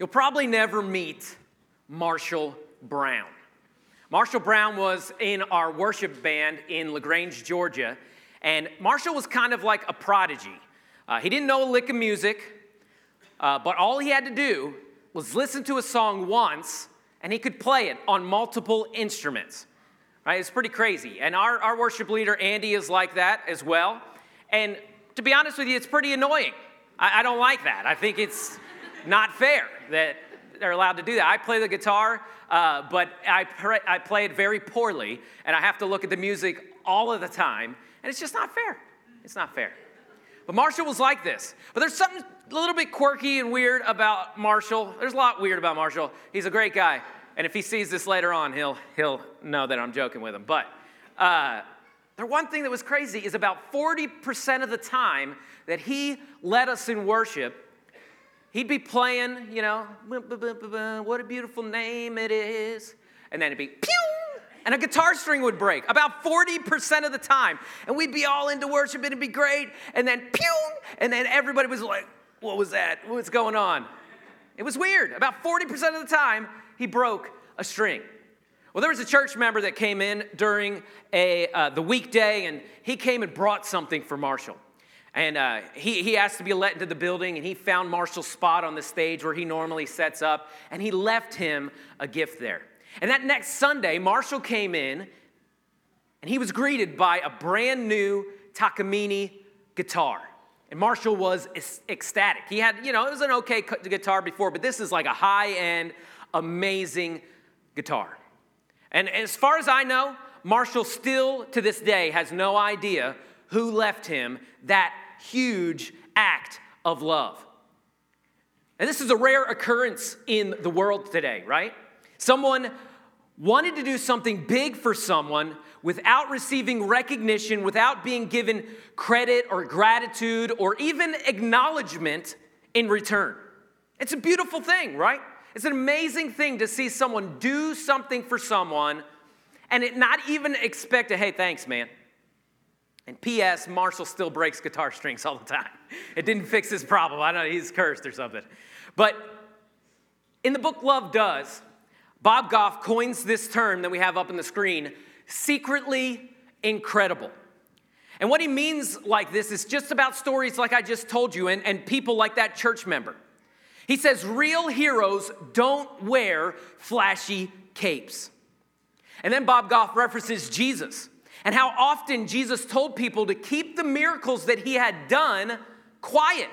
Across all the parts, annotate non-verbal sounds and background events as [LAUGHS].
You'll probably never meet Marshall Brown. Marshall Brown was in our worship band in LaGrange, Georgia, and Marshall was kind of like a prodigy. Uh, he didn't know a lick of music, uh, but all he had to do was listen to a song once, and he could play it on multiple instruments. Right? It's pretty crazy. And our, our worship leader, Andy, is like that as well. And to be honest with you, it's pretty annoying. I, I don't like that. I think it's not fair that they're allowed to do that. I play the guitar, uh, but I, I play it very poorly, and I have to look at the music all of the time, and it's just not fair. It's not fair. But Marshall was like this. But there's something a little bit quirky and weird about Marshall. There's a lot weird about Marshall. He's a great guy, and if he sees this later on, he'll he'll know that I'm joking with him. But uh, the one thing that was crazy is about 40% of the time that he led us in worship He'd be playing, you know, what a beautiful name it is. And then it'd be pew, and a guitar string would break about 40% of the time. And we'd be all into worship, and it'd be great. And then pew, and then everybody was like, what was that? What's going on? It was weird. About 40% of the time, he broke a string. Well, there was a church member that came in during a, uh, the weekday, and he came and brought something for Marshall. And uh, he, he asked to be let into the building, and he found Marshall's spot on the stage where he normally sets up, and he left him a gift there. And that next Sunday, Marshall came in, and he was greeted by a brand new Takamine guitar. And Marshall was ecstatic. He had, you know, it was an okay guitar before, but this is like a high end, amazing guitar. And as far as I know, Marshall still to this day has no idea who left him that huge act of love. And this is a rare occurrence in the world today, right? Someone wanted to do something big for someone without receiving recognition, without being given credit or gratitude or even acknowledgement in return. It's a beautiful thing, right? It's an amazing thing to see someone do something for someone and it not even expect a hey, thanks, man. And P.S., Marshall still breaks guitar strings all the time. It didn't fix his problem. I don't know he's cursed or something. But in the book Love Does, Bob Goff coins this term that we have up on the screen secretly incredible. And what he means like this is just about stories like I just told you and, and people like that church member. He says, Real heroes don't wear flashy capes. And then Bob Goff references Jesus and how often Jesus told people to keep the miracles that he had done quiet.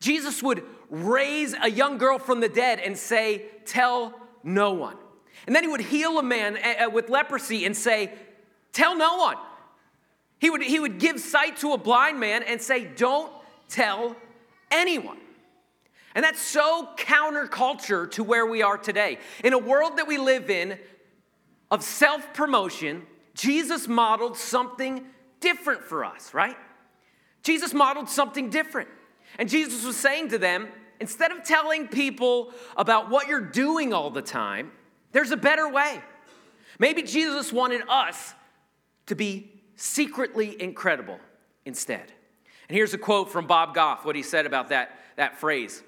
Jesus would raise a young girl from the dead and say, Tell no one. And then he would heal a man eh, eh, with leprosy and say, Tell no one. He would, he would give sight to a blind man and say, Don't tell anyone. And that's so counterculture to where we are today. In a world that we live in of self promotion, Jesus modeled something different for us, right? Jesus modeled something different. And Jesus was saying to them, instead of telling people about what you're doing all the time, there's a better way. Maybe Jesus wanted us to be secretly incredible instead. And here's a quote from Bob Goff, what he said about that, that phrase.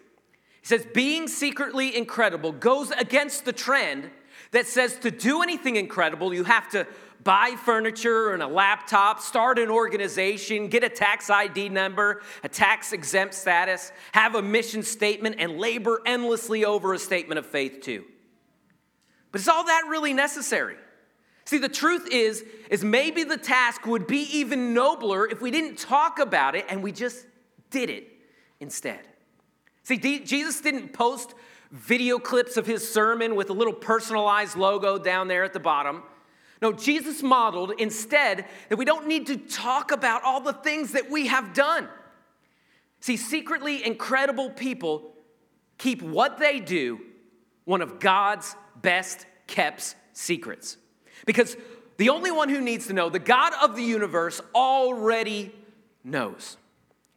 He says, Being secretly incredible goes against the trend that says to do anything incredible, you have to buy furniture and a laptop, start an organization, get a tax ID number, a tax exempt status, have a mission statement, and labor endlessly over a statement of faith too. But is all that really necessary? See, the truth is, is maybe the task would be even nobler if we didn't talk about it and we just did it instead. See, Jesus didn't post video clips of his sermon with a little personalized logo down there at the bottom. No, Jesus modeled instead that we don't need to talk about all the things that we have done. See, secretly incredible people keep what they do one of God's best kept secrets. Because the only one who needs to know, the God of the universe, already knows.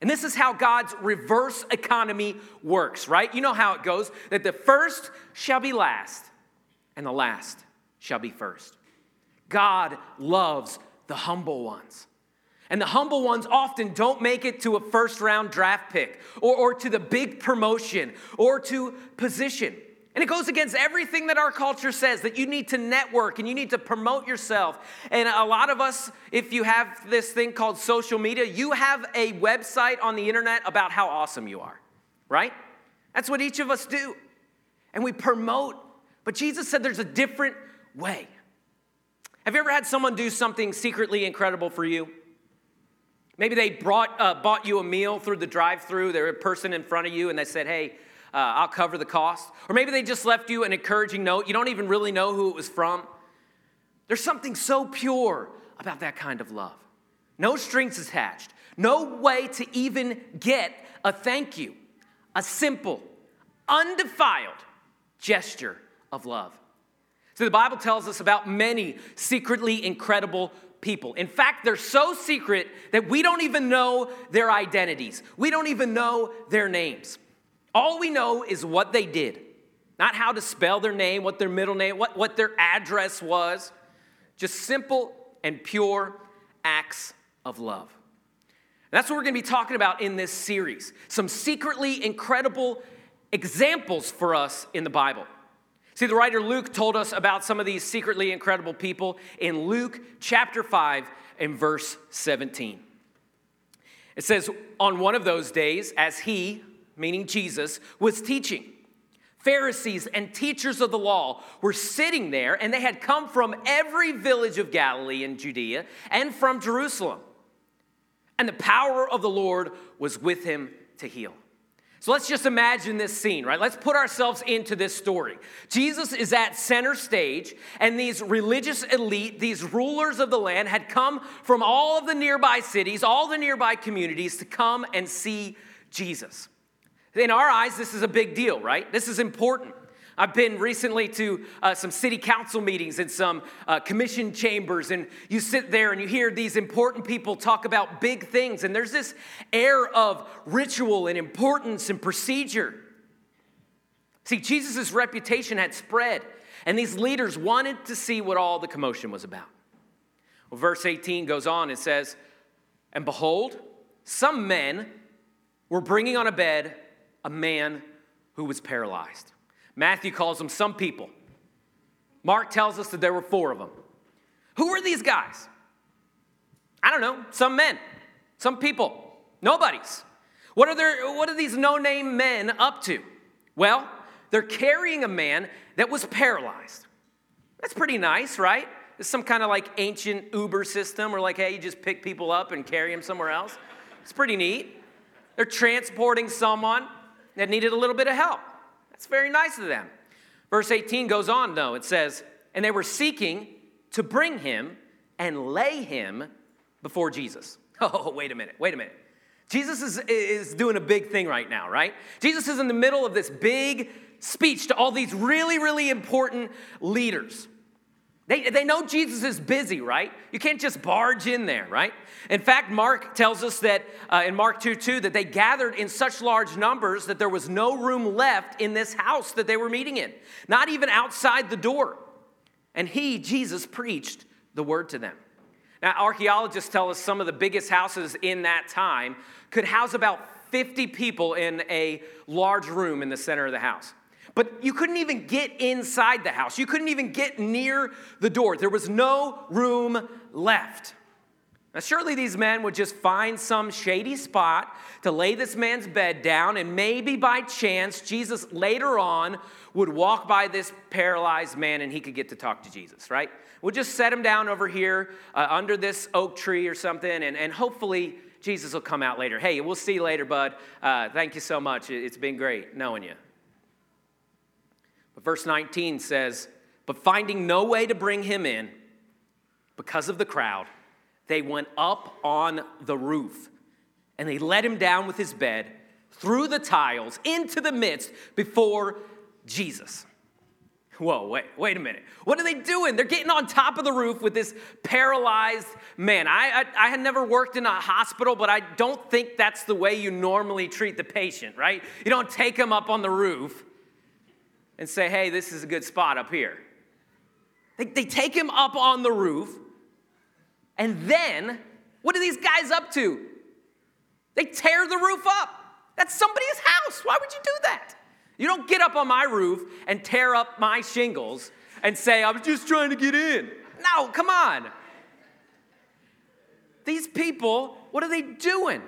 And this is how God's reverse economy works, right? You know how it goes that the first shall be last, and the last shall be first. God loves the humble ones. And the humble ones often don't make it to a first round draft pick or, or to the big promotion or to position. And it goes against everything that our culture says that you need to network and you need to promote yourself. And a lot of us, if you have this thing called social media, you have a website on the internet about how awesome you are, right? That's what each of us do. And we promote. But Jesus said there's a different way. Have you ever had someone do something secretly incredible for you? Maybe they brought, uh, bought you a meal through the drive through. There was a person in front of you and they said, hey, uh, I'll cover the cost. Or maybe they just left you an encouraging note. You don't even really know who it was from. There's something so pure about that kind of love. No strings attached, no way to even get a thank you. A simple, undefiled gesture of love. So the Bible tells us about many secretly incredible people. In fact, they're so secret that we don't even know their identities, we don't even know their names. All we know is what they did, not how to spell their name, what their middle name, what, what their address was. Just simple and pure acts of love. And that's what we're going to be talking about in this series. Some secretly incredible examples for us in the Bible. See, the writer Luke told us about some of these secretly incredible people in Luke chapter 5 and verse 17. It says, On one of those days, as he, meaning Jesus, was teaching, Pharisees and teachers of the law were sitting there, and they had come from every village of Galilee and Judea and from Jerusalem. And the power of the Lord was with him to heal. So let's just imagine this scene, right? Let's put ourselves into this story. Jesus is at center stage, and these religious elite, these rulers of the land, had come from all of the nearby cities, all the nearby communities to come and see Jesus. In our eyes, this is a big deal, right? This is important. I've been recently to uh, some city council meetings and some uh, commission chambers, and you sit there and you hear these important people talk about big things, and there's this air of ritual and importance and procedure. See, Jesus' reputation had spread, and these leaders wanted to see what all the commotion was about. Well, verse 18 goes on and says, And behold, some men were bringing on a bed a man who was paralyzed. Matthew calls them some people. Mark tells us that there were four of them. Who are these guys? I don't know, some men, some people, nobodies. What are, there, what are these no name men up to? Well, they're carrying a man that was paralyzed. That's pretty nice, right? It's some kind of like ancient Uber system where, like, hey, you just pick people up and carry them somewhere else. It's pretty neat. They're transporting someone that needed a little bit of help. That's very nice of them. Verse 18 goes on, though. It says, And they were seeking to bring him and lay him before Jesus. [LAUGHS] Oh, wait a minute, wait a minute. Jesus is, is doing a big thing right now, right? Jesus is in the middle of this big speech to all these really, really important leaders. They, they know Jesus is busy, right? You can't just barge in there, right? In fact, Mark tells us that uh, in Mark 2 2 that they gathered in such large numbers that there was no room left in this house that they were meeting in, not even outside the door. And he, Jesus, preached the word to them. Now, archaeologists tell us some of the biggest houses in that time could house about 50 people in a large room in the center of the house. But you couldn't even get inside the house. You couldn't even get near the door. There was no room left. Now, surely these men would just find some shady spot to lay this man's bed down, and maybe by chance, Jesus later on would walk by this paralyzed man and he could get to talk to Jesus, right? We'll just set him down over here uh, under this oak tree or something, and, and hopefully Jesus will come out later. Hey, we'll see you later, bud. Uh, thank you so much. It's been great knowing you. Verse 19 says, But finding no way to bring him in because of the crowd, they went up on the roof and they let him down with his bed through the tiles into the midst before Jesus. Whoa, wait, wait a minute. What are they doing? They're getting on top of the roof with this paralyzed man. I, I, I, had never worked in a hospital, but I don't think that's the way you normally treat the patient, right? You don't take him up on the roof and say, hey, this is a good spot up here. They, they take him up on the roof, and then What are these guys up to? They tear the roof up. That's somebody's house. Why would you do that? You don't get up on my roof and tear up my shingles and say, I'm just trying to get in. No, come on. These people, what are they doing?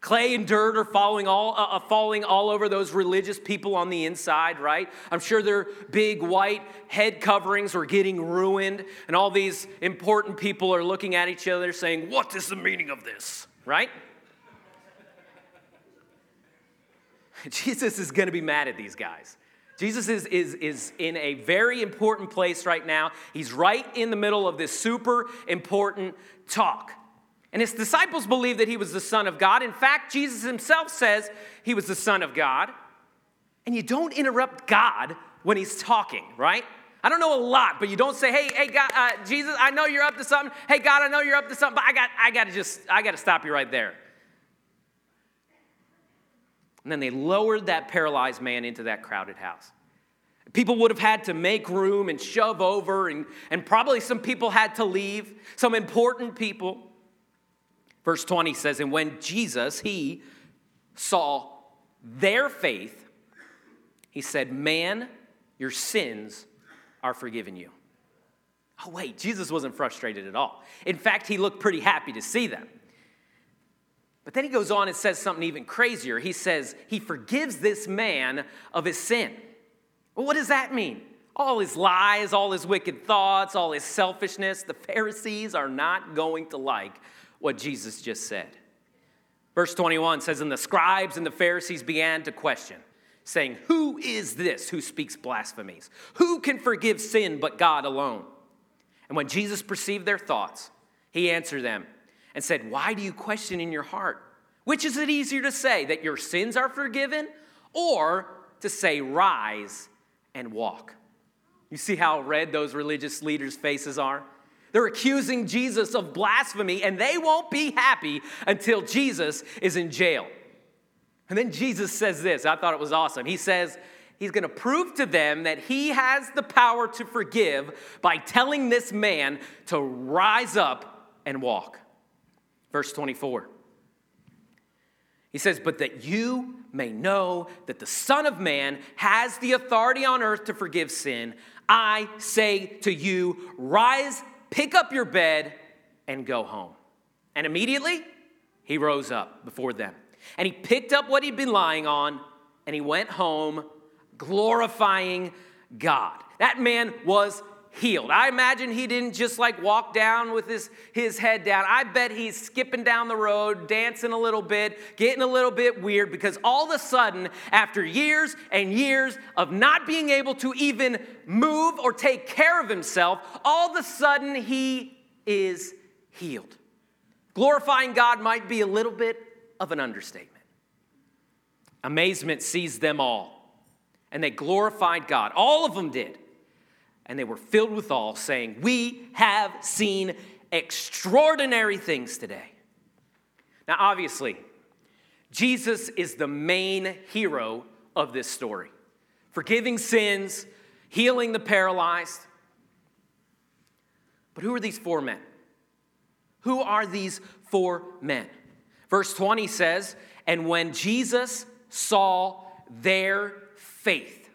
Clay and dirt are falling all, uh, uh, falling all over those religious people on the inside, right? I'm sure their big white head coverings are getting ruined, and all these important people are looking at each other saying, What is the meaning of this, right? [LAUGHS] Jesus is gonna be mad at these guys. Jesus is, is, is in a very important place right now. He's right in the middle of this super important talk. And his disciples believed that he was the Son of God. In fact, Jesus himself says he was the Son of God. And you don't interrupt God when he's talking, right? I don't know a lot, but you don't say, "Hey, hey, God, uh, Jesus, I know you're up to something. Hey, God, I know you're up to something, but I got, I got to just, I got to stop you right there." And then they lowered that paralyzed man into that crowded house. People would have had to make room and shove over, and, and probably some people had to leave, some important people. Verse 20 says, And when Jesus, he saw their faith, he said, Man, your sins are forgiven you. Oh, wait, Jesus wasn't frustrated at all. In fact, he looked pretty happy to see them. But then he goes on and says something even crazier. He says, He forgives this man of his sin. Well, what does that mean? All his lies, all his wicked thoughts, all his selfishness, the Pharisees are not going to like what Jesus just said. Verse 21 says, And the scribes and the Pharisees began to question, saying, Who is this who speaks blasphemies? Who can forgive sin but God alone? And when Jesus perceived their thoughts, he answered them and said, Why do you question in your heart? Which is it easier to say, that your sins are forgiven, or to say, Rise and walk? You see how red those religious leaders' faces are? They're accusing Jesus of blasphemy, and they won't be happy until Jesus is in jail. And then Jesus says this I thought it was awesome. He says, He's going to prove to them that he has the power to forgive by telling this man to rise up and walk. Verse 24. He says, But that you may know that the Son of Man has the authority on earth to forgive sin, I say to you, rise Pick up your bed and go home. And immediately he rose up before them. And he picked up what he'd been lying on and he went home glorifying God. That man was healed. I imagine he didn't just like walk down with his, his head down. I bet he's skipping down the road, dancing a little bit, getting a little bit weird because all of a sudden, after years and years of not being able to even move or take care of himself, all of a sudden he is healed. Glorifying God might be a little bit of an understatement. Amazement seized them all, and they glorified God. All of them did and they were filled with awe, saying, We have seen extraordinary things today. Now, obviously, Jesus is the main hero of this story, forgiving sins, healing the paralyzed. But who are these four men? Who are these four men? Verse 20 says, And when Jesus saw their faith,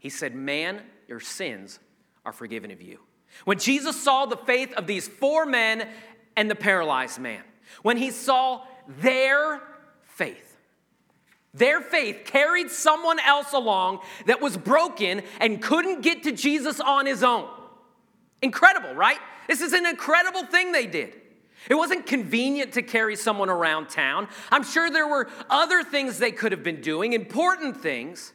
he said, Man, your sins are forgiven of you. When Jesus saw the faith of these four men and the paralyzed man, when he saw their faith, their faith carried someone else along that was broken and couldn't get to Jesus on his own. Incredible, right? This is an incredible thing they did. It wasn't convenient to carry someone around town. I'm sure there were other things they could have been doing, important things.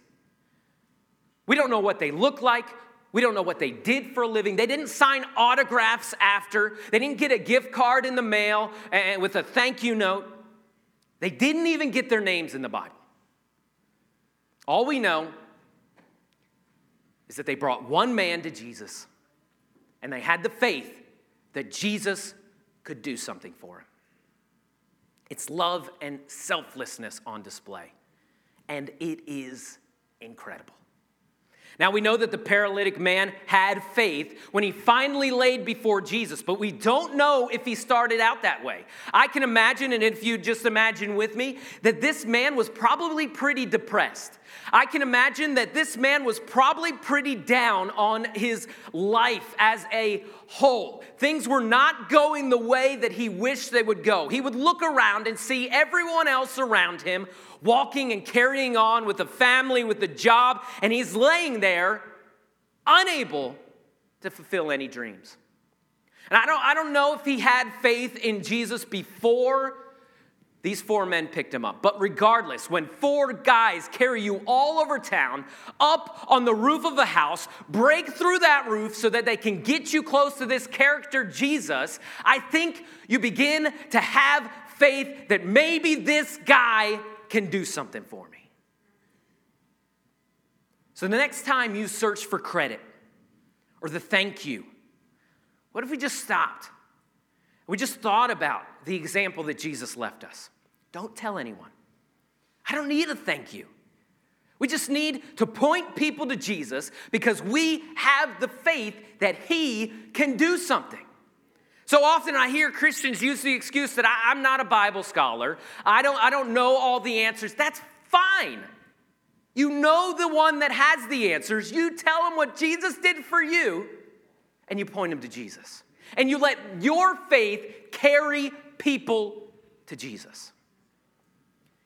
We don't know what they look like. We don't know what they did for a living. They didn't sign autographs after. They didn't get a gift card in the mail and with a thank you note. They didn't even get their names in the Bible. All we know is that they brought one man to Jesus and they had the faith that Jesus could do something for him. It's love and selflessness on display, and it is incredible. Now we know that the paralytic man had faith when he finally laid before Jesus, but we don't know if he started out that way. I can imagine, and if you just imagine with me, that this man was probably pretty depressed. I can imagine that this man was probably pretty down on his life as a whole. Things were not going the way that he wished they would go. He would look around and see everyone else around him walking and carrying on with a family, with a job, and he's laying there unable to fulfill any dreams. And I don't, I don't know if he had faith in Jesus before these four men picked him up. But regardless, when four guys carry you all over town, up on the roof of a house, break through that roof so that they can get you close to this character, Jesus, I think you begin to have faith that maybe this guy can do something for me. So the next time you search for credit or the thank you, what if we just stopped? We just thought about the example that Jesus left us. Don't tell anyone. I don't need a thank you. We just need to point people to Jesus because we have the faith that He can do something. So often I hear Christians use the excuse that I, am not a Bible scholar. I don't, I don't know all the answers. That's fine. You know the one that has the answers. You tell him what Jesus did for you, and you point him to Jesus. And you let your faith carry people to Jesus.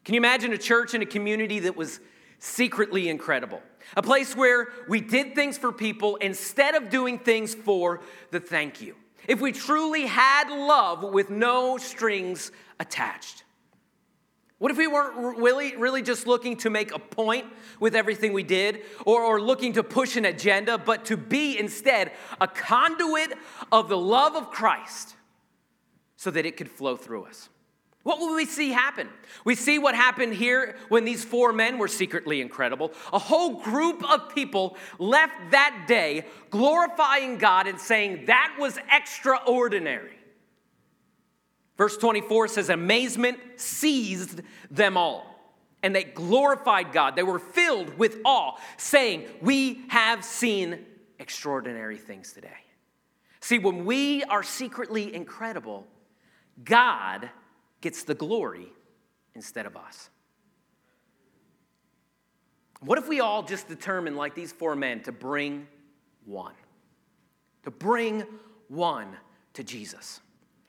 Can you imagine a church and a community that was secretly incredible? A place where we did things for people instead of doing things for the thank you if we truly had love with no strings attached? What if we weren't really, really just looking to make a point with everything we did or, or looking to push an agenda, but to be instead a conduit of the love of Christ so that it could flow through us? What will we see happen? We see what happened here when these four men were secretly incredible. A whole group of people left that day glorifying God and saying that was extraordinary. Verse 24 says, Amazement seized them all, and they glorified God. They were filled with awe, saying, We have seen extraordinary things today. See, when we are secretly incredible, God gets the glory instead of us. What if we all just determined, like these four men, to bring one? To bring one to Jesus.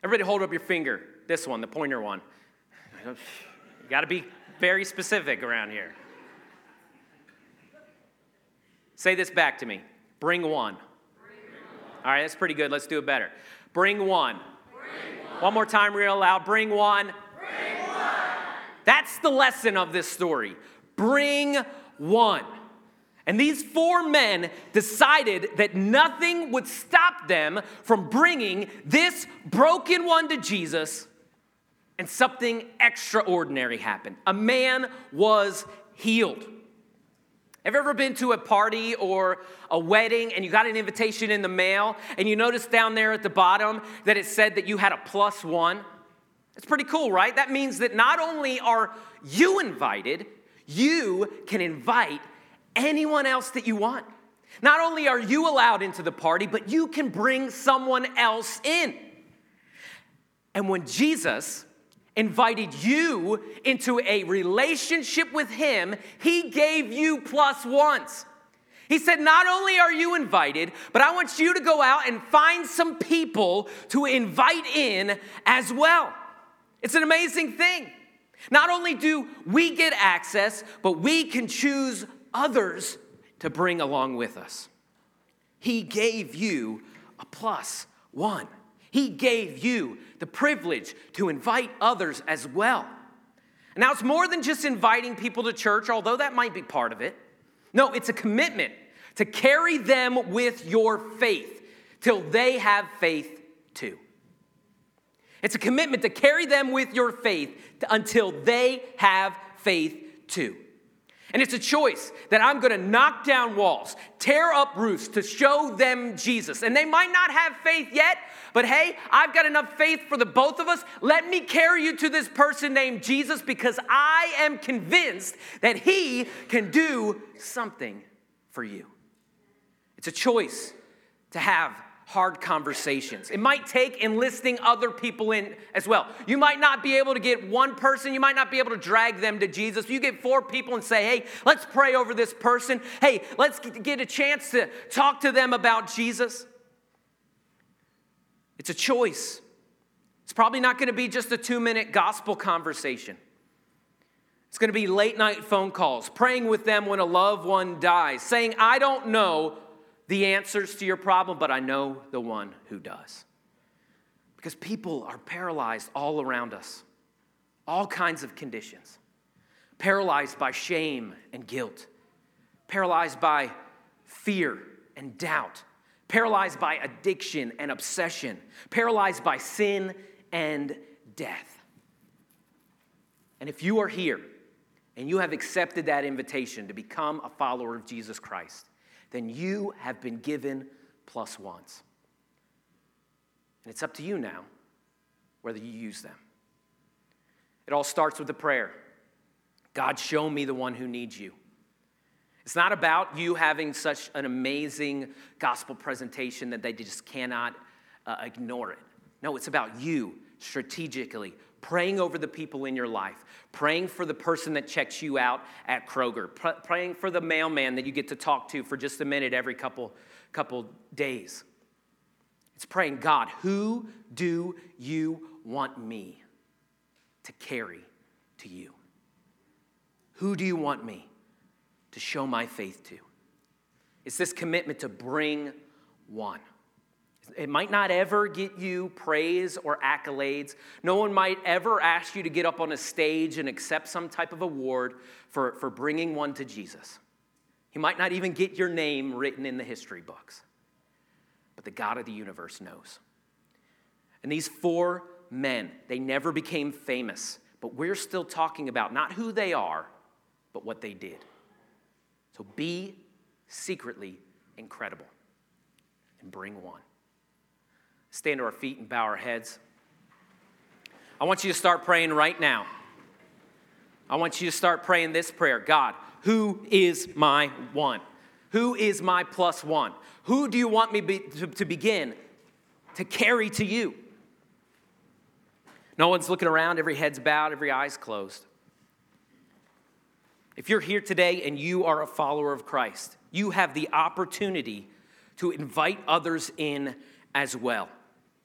Everybody hold up your finger. This one, the pointer one. You got to be very specific around here. Say this back to me. Bring one. Bring one. All right, that's pretty good. Let's do it better. Bring one. One more time, real loud. Bring one. Bring one. That's the lesson of this story. Bring one. And these four men decided that nothing would stop them from bringing this broken one to Jesus, and something extraordinary happened. A man was healed. Have you ever been to a party or a wedding and you got an invitation in the mail and you noticed down there at the bottom that it said that you had a plus one? It's pretty cool, right? That means that not only are you invited, you can invite anyone else that you want. Not only are you allowed into the party, but you can bring someone else in. And when Jesus invited you into a relationship with Him, He gave you plus ones. He said, Not only are you invited, but I want you to go out and find some people to invite in as well. It's an amazing thing. Not only do we get access, but we can choose others to bring along with us. He gave you a plus one. He gave you the privilege to invite others as well. Now, it's more than just inviting people to church, although that might be part of it. No, it's a commitment to carry them with your faith till they have faith too. It's a commitment to carry them with your faith until they have faith too. And it's a choice that I'm going to knock down walls, tear up roofs to show them Jesus. And they might not have faith yet, but hey, I've got enough faith for the both of us. Let me carry you to this person named Jesus because I am convinced that he can do something for you. It's a choice to have hard conversations. It might take enlisting other people in as well. You might not be able to get one person, you might not be able to drag them to Jesus. You get four people and say, hey, let's pray over this person. Hey, let's get a chance to talk to them about Jesus. It's a choice. It's probably not going to be just a two minute gospel conversation. It's going to be late night phone calls, praying with them when a loved one dies, saying, I don't know the answers to your problem, but I know the one who does. Because people are paralyzed all around us, all kinds of conditions. Paralyzed by shame and guilt, paralyzed by fear and doubt, paralyzed by addiction and obsession, paralyzed by sin and death. And if you are here and you have accepted that invitation to become a follower of Jesus Christ, then you have been given plus ones. And it's up to you now whether you use them. It all starts with a prayer God, show me the one who needs you. It's not about you having such an amazing gospel presentation that they just cannot uh, ignore it. No, it's about you strategically praying over the people in your life, praying for the person that checks you out at Kroger, pr- praying for the mailman that you get to talk to for just a minute every couple, couple days. It's praying, God, who do you want me to carry to you? Who do you want me to show my faith to? It's this commitment to bring one. It might not ever get you praise or accolades. No one might ever ask you to get up on a stage and accept some type of award for, for bringing one to Jesus. He might not even get your name written in the history books. But the God of the universe knows. And these four men, they never became famous, but we're still talking about not who they are, but what they did. So be secretly incredible and bring one stand to our feet and bow our heads. I want you to start praying right now. I want you to start praying this prayer God, who is my one? Who is my plus one? Who do you want me be, to, to begin to carry to you? No one's looking around, every head's bowed, every eye's closed. If you're here today and you are a follower of Christ, you have the opportunity to invite others in as well.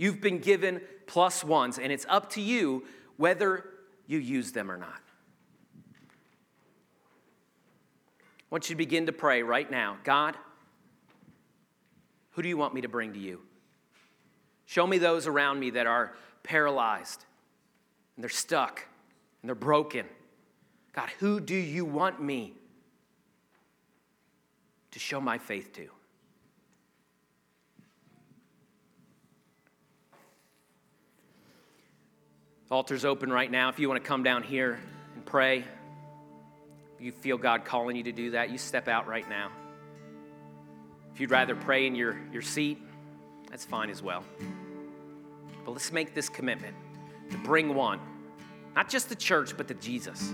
You've been given plus ones, and it's up to you whether you use them or not. I want you to begin to pray right now God, who do you want me to bring to you? Show me those around me that are paralyzed and they're stuck and they're broken. God, who do you want me to show my faith to? Altar's open right now. If you want to come down here and pray, you feel God calling you to do that, you step out right now. If you'd rather pray in your, your seat, that's fine as well. But let's make this commitment to bring one, not just the church, but to Jesus.